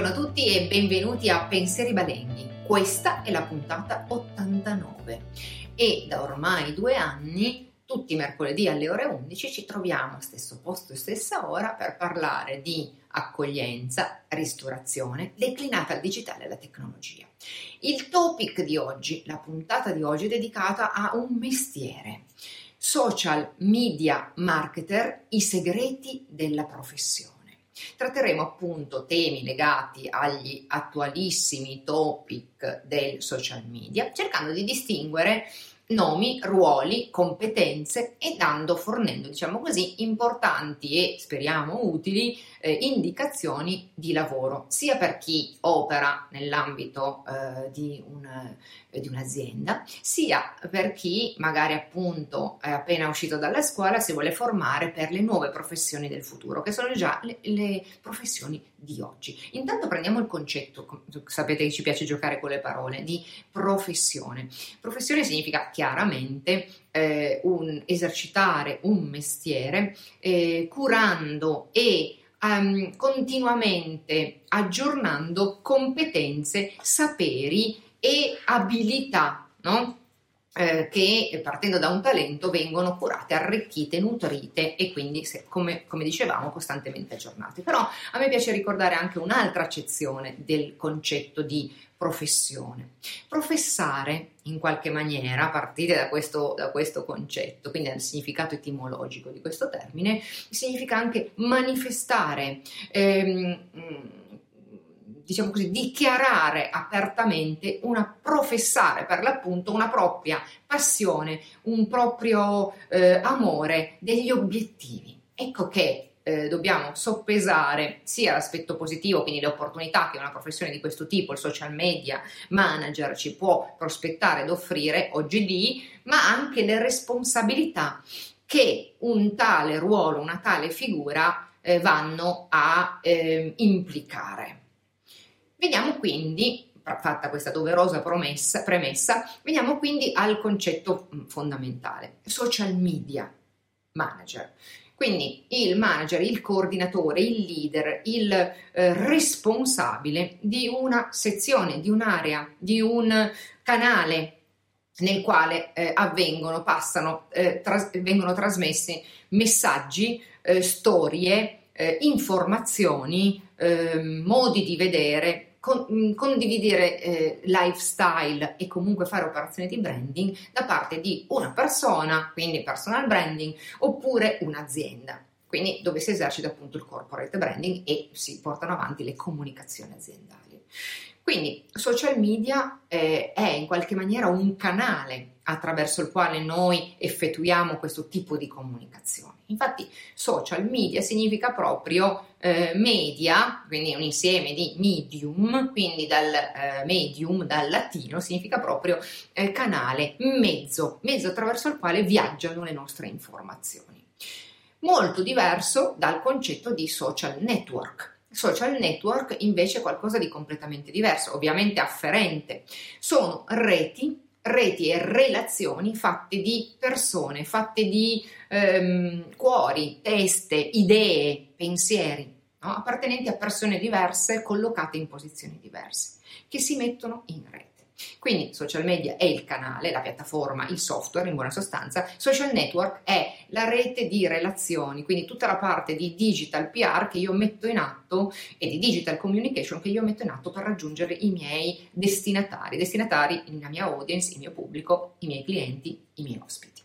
Buongiorno a tutti e benvenuti a Pensieri Balenghi. Questa è la puntata 89 e da ormai due anni, tutti i mercoledì alle ore 11, ci troviamo stesso posto e stessa ora per parlare di accoglienza, ristorazione, declinata al digitale e alla tecnologia. Il topic di oggi, la puntata di oggi è dedicata a un mestiere. Social media marketer, i segreti della professione. Tratteremo appunto temi legati agli attualissimi topic del social media, cercando di distinguere nomi, ruoli, competenze e dando, fornendo, diciamo così, importanti e speriamo utili eh, indicazioni di lavoro, sia per chi opera nell'ambito eh, di, un, eh, di, un'azienda, sia per chi magari appunto è appena uscito dalla scuola si vuole formare per le nuove professioni del futuro, che sono già le, le professioni di oggi. Intanto prendiamo il concetto, sapete che ci piace giocare con le parole, di professione. Professione significa chiaramente eh, un, esercitare un mestiere eh, curando e um, continuamente aggiornando competenze, saperi e abilità, no? Eh, che partendo da un talento vengono curate, arricchite, nutrite e quindi, se, come, come, dicevamo, costantemente aggiornate. Però a me piace ricordare anche un'altra accezione del concetto di professione. Professare in qualche maniera, a partire da questo, da questo concetto, quindi dal significato etimologico di questo termine, significa anche manifestare. Ehm, diciamo così, dichiarare apertamente, una, professare per l'appunto una propria passione, un proprio eh, amore degli obiettivi. Ecco che eh, dobbiamo soppesare sia l'aspetto positivo, quindi le opportunità che una professione di questo tipo, il social media manager, ci può prospettare ed offrire oggi lì, ma anche le responsabilità che un tale ruolo, una tale figura eh, vanno a eh, implicare. Veniamo quindi fatta questa doverosa promessa, premessa, veniamo quindi al concetto fondamentale, social media manager. Quindi il manager, il coordinatore, il leader, il eh, responsabile di una sezione, di un'area, di un canale nel quale eh, avvengono, passano, eh, tras- vengono trasmessi messaggi, eh, storie, eh, informazioni, ehm, modi di vedere, con, mm, condividere eh, lifestyle e comunque fare operazioni di branding da parte di una persona, quindi personal branding, oppure un'azienda. Quindi dove si esercita appunto il corporate branding e si portano avanti le comunicazioni aziendali. Quindi social media eh, è in qualche maniera un canale attraverso il quale noi effettuiamo questo tipo di comunicazione. Infatti social media significa proprio eh, media, quindi un insieme di medium, quindi dal eh, medium, dal latino, significa proprio eh, canale, mezzo, mezzo attraverso il quale viaggiano le nostre informazioni. Molto diverso dal concetto di social network. Social network invece è qualcosa di completamente diverso, ovviamente afferente. Sono reti reti e relazioni fatte di persone, fatte di ehm, cuori, teste, idee, pensieri, no? appartenenti a persone diverse collocate in posizioni diverse, che si mettono in rete. Quindi social media è il canale, la piattaforma, il software in buona sostanza, social network è la rete di relazioni, quindi tutta la parte di digital PR che io metto in atto e di digital communication che io metto in atto per raggiungere i miei destinatari, destinatari la mia audience, il mio pubblico, i miei clienti, i miei ospiti.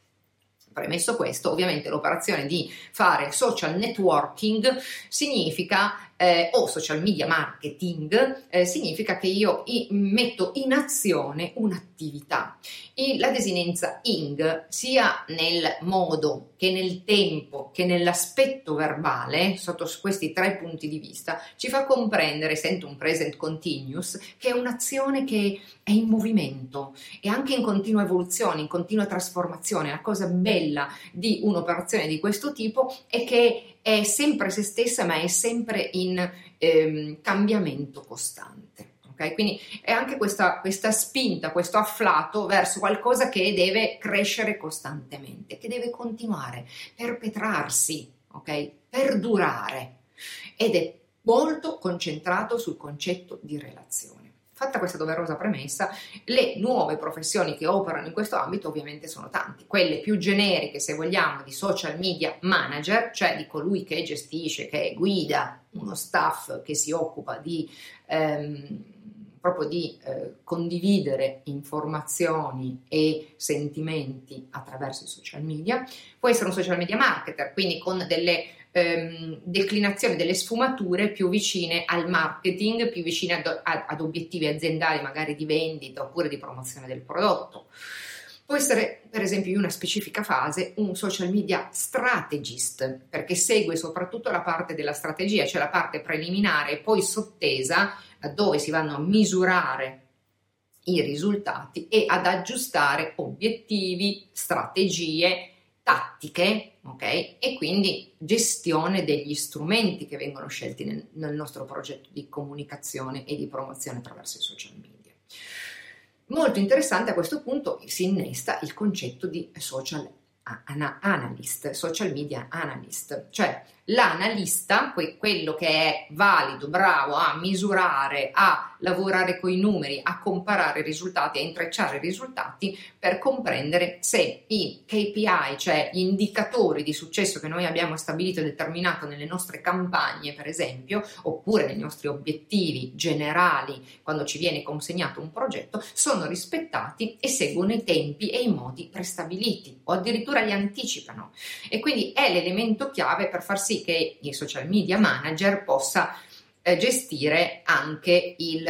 Premesso questo, ovviamente l'operazione di fare social networking significa eh, o social media marketing eh, significa che io i, metto in azione un'attività. E la desinenza ing, sia nel modo che nel tempo che nell'aspetto verbale, sotto questi tre punti di vista, ci fa comprendere, essendo un present continuous, che è un'azione che è in movimento e anche in continua evoluzione, in continua trasformazione. La cosa bella di un'operazione di questo tipo è che è sempre se stessa, ma è sempre in ehm, cambiamento costante. Okay? Quindi è anche questa, questa, spinta, questo afflato verso qualcosa che deve crescere costantemente, che deve continuare, perpetrarsi, okay? perdurare. Ed è molto concentrato sul concetto di relazione. Fatta questa doverosa premessa, le nuove professioni che operano in questo ambito ovviamente sono tante. Quelle più generiche, se vogliamo, di social media manager, cioè di colui che gestisce, che guida uno staff che si occupa di ehm, proprio di eh, condividere informazioni e sentimenti attraverso i social media. Può essere un social media marketer, quindi con delle ehm, declinazioni, delle sfumature più vicine al marketing, più vicine ad, ad obiettivi aziendali, magari di vendita oppure di promozione del prodotto. Può essere, per esempio, in una specifica fase un social media strategist, perché segue soprattutto la parte della strategia, cioè la parte preliminare e poi sottesa, dove si vanno a misurare i risultati e ad aggiustare obiettivi, strategie, tattiche, ok? E quindi gestione degli strumenti che vengono scelti nel, nel nostro progetto di comunicazione e di promozione attraverso i social media. Molto interessante a questo punto si innesta il concetto di social analyst, social media analyst, cioè l'analista, quello che è valido, bravo a misurare, a lavorare con i numeri, a comparare i risultati, a intrecciare i risultati per comprendere se i KPI, cioè gli indicatori di successo che noi abbiamo stabilito e determinato nelle nostre campagne, per esempio, oppure nei nostri obiettivi generali quando ci viene consegnato un progetto, sono rispettati e seguono i tempi e i modi prestabiliti o addirittura li anticipano. E quindi è l'elemento chiave per far sì che il social media manager possa eh, gestire anche il,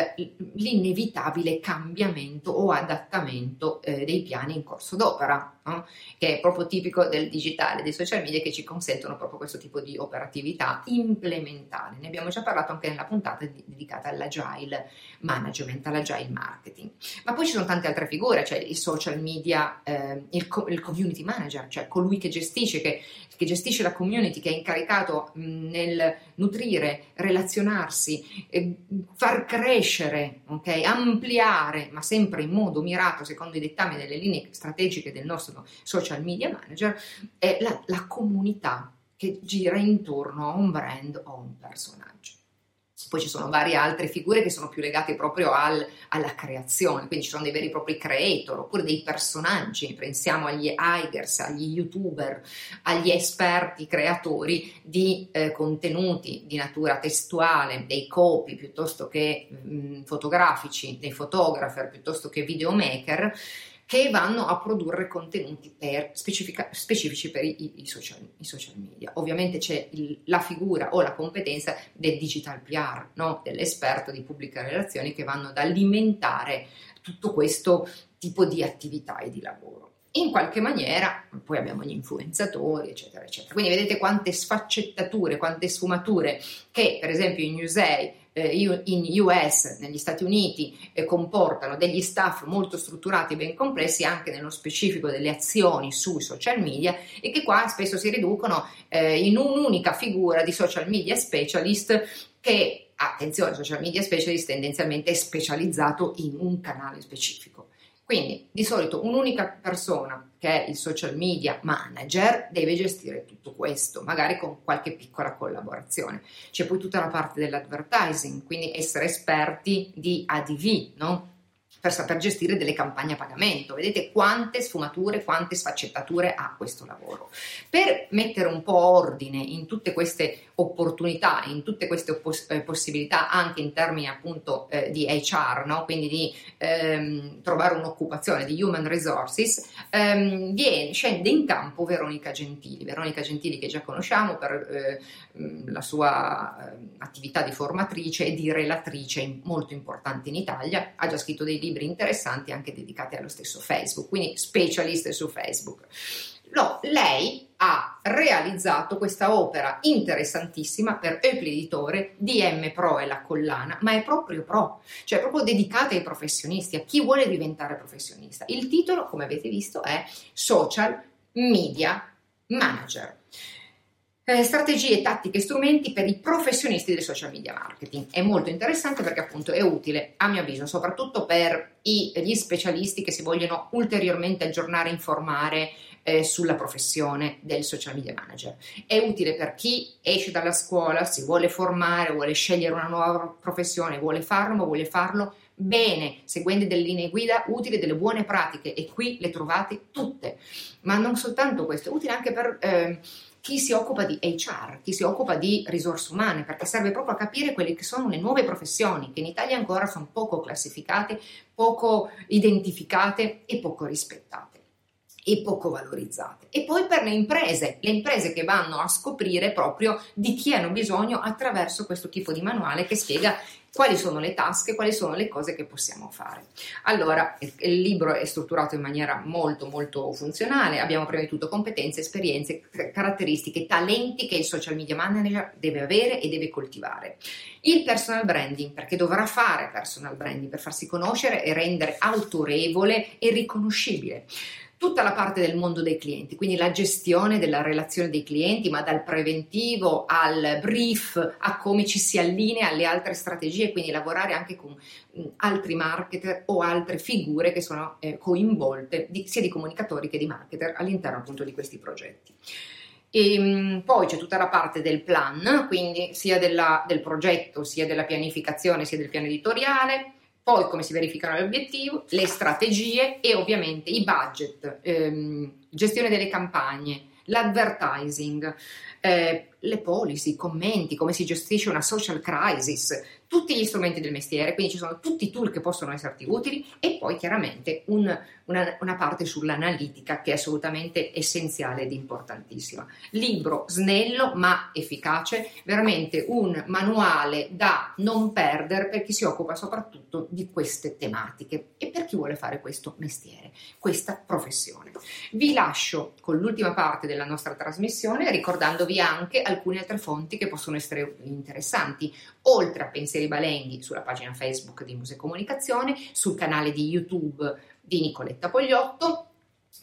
l'inevitabile cambiamento o adattamento eh, dei piani in corso d'opera, no? che è proprio tipico del digitale, dei social media che ci consentono proprio questo tipo di operatività implementare. Ne abbiamo già parlato anche nella puntata dedicata all'agile management, all'agile marketing. Ma poi ci sono tante altre figure, cioè il social media, eh, il, co- il, community manager, cioè colui che gestisce, che, che gestisce la community, che è incaricato mh, nel nutrire, relazionare migliorarsi, eh, far crescere, okay? ampliare, ma sempre in modo mirato secondo i dettami delle linee strategiche del nostro social media manager, è la, la comunità che gira intorno a un brand o a un personaggio. Poi ci sono varie altre figure che sono più legate proprio al, alla creazione, quindi ci sono dei veri e propri creator oppure dei personaggi, pensiamo agli hikers, agli youtuber, agli esperti creatori di eh, contenuti di natura testuale, dei copy piuttosto che mh, fotografici, dei photographer piuttosto che videomaker che vanno a produrre contenuti per specifici per i, i, social, i, social, media. Ovviamente c'è il, la figura o la competenza del digital PR, no? dell'esperto di pubbliche relazioni che vanno ad alimentare tutto questo tipo di attività e di lavoro in qualche maniera, poi abbiamo gli influenzatori, eccetera, eccetera. Quindi vedete quante sfaccettature, quante sfumature che, per esempio, in Newsay eh, in US, negli Stati Uniti, eh, comportano degli staff molto strutturati e ben complessi anche nello specifico delle azioni sui social media e che qua spesso si riducono eh, in un'unica figura di social media specialist che, attenzione, social media specialist tendenzialmente è specializzato in un canale specifico. Quindi di solito un'unica persona che è il social media manager deve gestire tutto questo, magari con qualche piccola collaborazione. C'è poi tutta la parte dell'advertising, quindi essere esperti di ADV, no? Per saper gestire delle campagne a pagamento. Vedete quante sfumature, quante sfaccettature ha questo lavoro. Per mettere un po' ordine in tutte queste opportunità, in tutte queste oppos- eh, possibilità anche in termini appunto eh, di HR, no? quindi di ehm, trovare un'occupazione di human resources, ehm, viene, scende in campo Veronica Gentili. Veronica Gentili che già conosciamo per eh, la sua eh, attività di formatrice e di relatrice molto importante in Italia, ha già scritto dei libri libri interessanti anche dedicati allo stesso Facebook, quindi specialiste su Facebook. No, lei ha realizzato questa opera interessantissima per Euclid Editore, DM Pro è la collana, ma è proprio pro, cioè proprio dedicata ai professionisti, a chi vuole diventare professionista. Il titolo, come avete visto, è Social Media Manager eh, strategie, tattiche e strumenti per i professionisti del social media marketing. È molto interessante perché appunto è utile, a mio avviso, soprattutto per i, gli specialisti che si vogliono ulteriormente aggiornare, informare eh, sulla professione del social media manager. È utile per chi esce dalla scuola, si vuole formare, vuole scegliere una nuova professione, vuole farlo, ma vuole farlo bene, seguendo delle linee guida utili, delle buone pratiche e qui le trovate tutte. Ma non soltanto questo, è utile anche per eh, chi si occupa di HR, chi si occupa di risorse umane, perché serve proprio a capire quelle che sono le nuove professioni che in Italia ancora sono poco classificate, poco identificate e poco rispettate e poco valorizzate. E poi per le imprese, le imprese che vanno a scoprire proprio di chi hanno bisogno attraverso questo tipo di manuale che spiega quali sono le tasche, quali sono le cose che possiamo fare. Allora, il libro è strutturato in maniera molto molto funzionale, abbiamo prima di tutto competenze, esperienze, caratteristiche, talenti che il social media manager deve avere e deve coltivare. Il personal branding, perché dovrà fare personal branding per farsi conoscere e rendere autorevole e riconoscibile tutta la parte del mondo dei clienti, quindi la gestione della relazione dei clienti, ma dal preventivo al brief a come ci si allinea alle altre strategie, quindi lavorare anche con altri marketer o altre figure che sono eh, coinvolte di, sia di comunicatori che di marketer all'interno appunto di questi progetti. E ehm, poi c'è tutta la parte del plan, quindi sia della, del progetto, sia della pianificazione, sia del piano editoriale, poi come si verificano gli obiettivi, le strategie e ovviamente i budget, ehm, gestione delle campagne, l'advertising, eh, le policy, i commenti, come si gestisce una social crisis, tutti gli strumenti del mestiere, quindi ci sono tutti i tool che possono esserti utili e poi chiaramente un, una, una, parte sull'analitica che è assolutamente essenziale ed importantissima. Libro snello ma efficace, veramente un manuale da non perdere per chi si occupa soprattutto di queste tematiche e per chi vuole fare questo mestiere, questa professione. Vi lascio con l'ultima parte della nostra trasmissione ricordandovi anche alcune altre fonti che possono essere interessanti, oltre a pensieri balenghi sulla pagina Facebook di Muse Comunicazione, sul canale di YouTube di Nicoletta Pogliotto,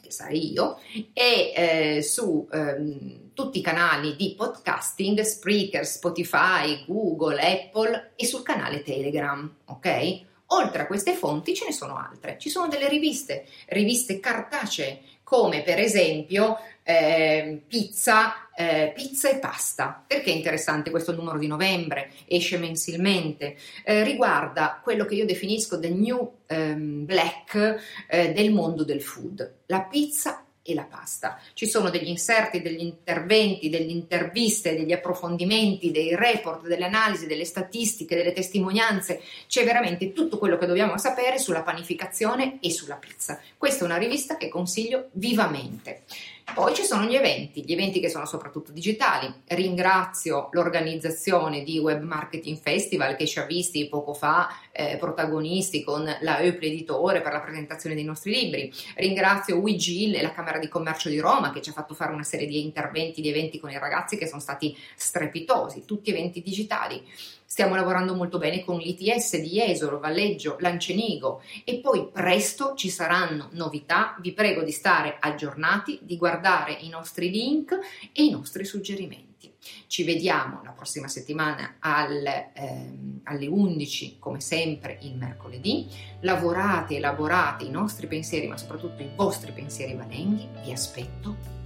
che sarei io, e eh, su ehm, tutti i canali di podcasting, Spreaker, Spotify, Google, Apple e sul canale Telegram, ok? Oltre a queste fonti ce ne sono altre, ci sono delle riviste, riviste cartacee, come per esempio eh, pizza, eh, pizza e pasta. Perché è interessante questo numero di novembre? Esce mensilmente, eh, riguarda quello che io definisco the new ehm, black eh, del mondo del food, la pizza e la pasta. Ci sono degli inserti, degli interventi, delle interviste, degli approfondimenti, dei report, delle analisi, delle statistiche, delle testimonianze. C'è veramente tutto quello che dobbiamo sapere sulla panificazione e sulla pizza. Questa è una rivista che consiglio vivamente. Poi ci sono gli eventi, gli eventi che sono soprattutto digitali. Ringrazio l'organizzazione di Web Marketing Festival che ci ha visti poco fa eh, protagonisti con la Euple Editore per la presentazione dei nostri libri. Ringrazio Wigil e la Camera di Commercio di Roma che ci ha fatto fare una serie di interventi, di eventi con i ragazzi che sono stati strepitosi, tutti eventi digitali. Stiamo lavorando molto bene con l'ITS di Jesolo, Valleggio, Lancenigo e poi presto ci saranno novità. Vi prego di stare aggiornati, di guardare i nostri link e i nostri suggerimenti. Ci vediamo la prossima settimana al, ehm, alle 11, come sempre il mercoledì. Lavorate, elaborate i nostri pensieri, ma soprattutto i vostri pensieri valenghi. Vi aspetto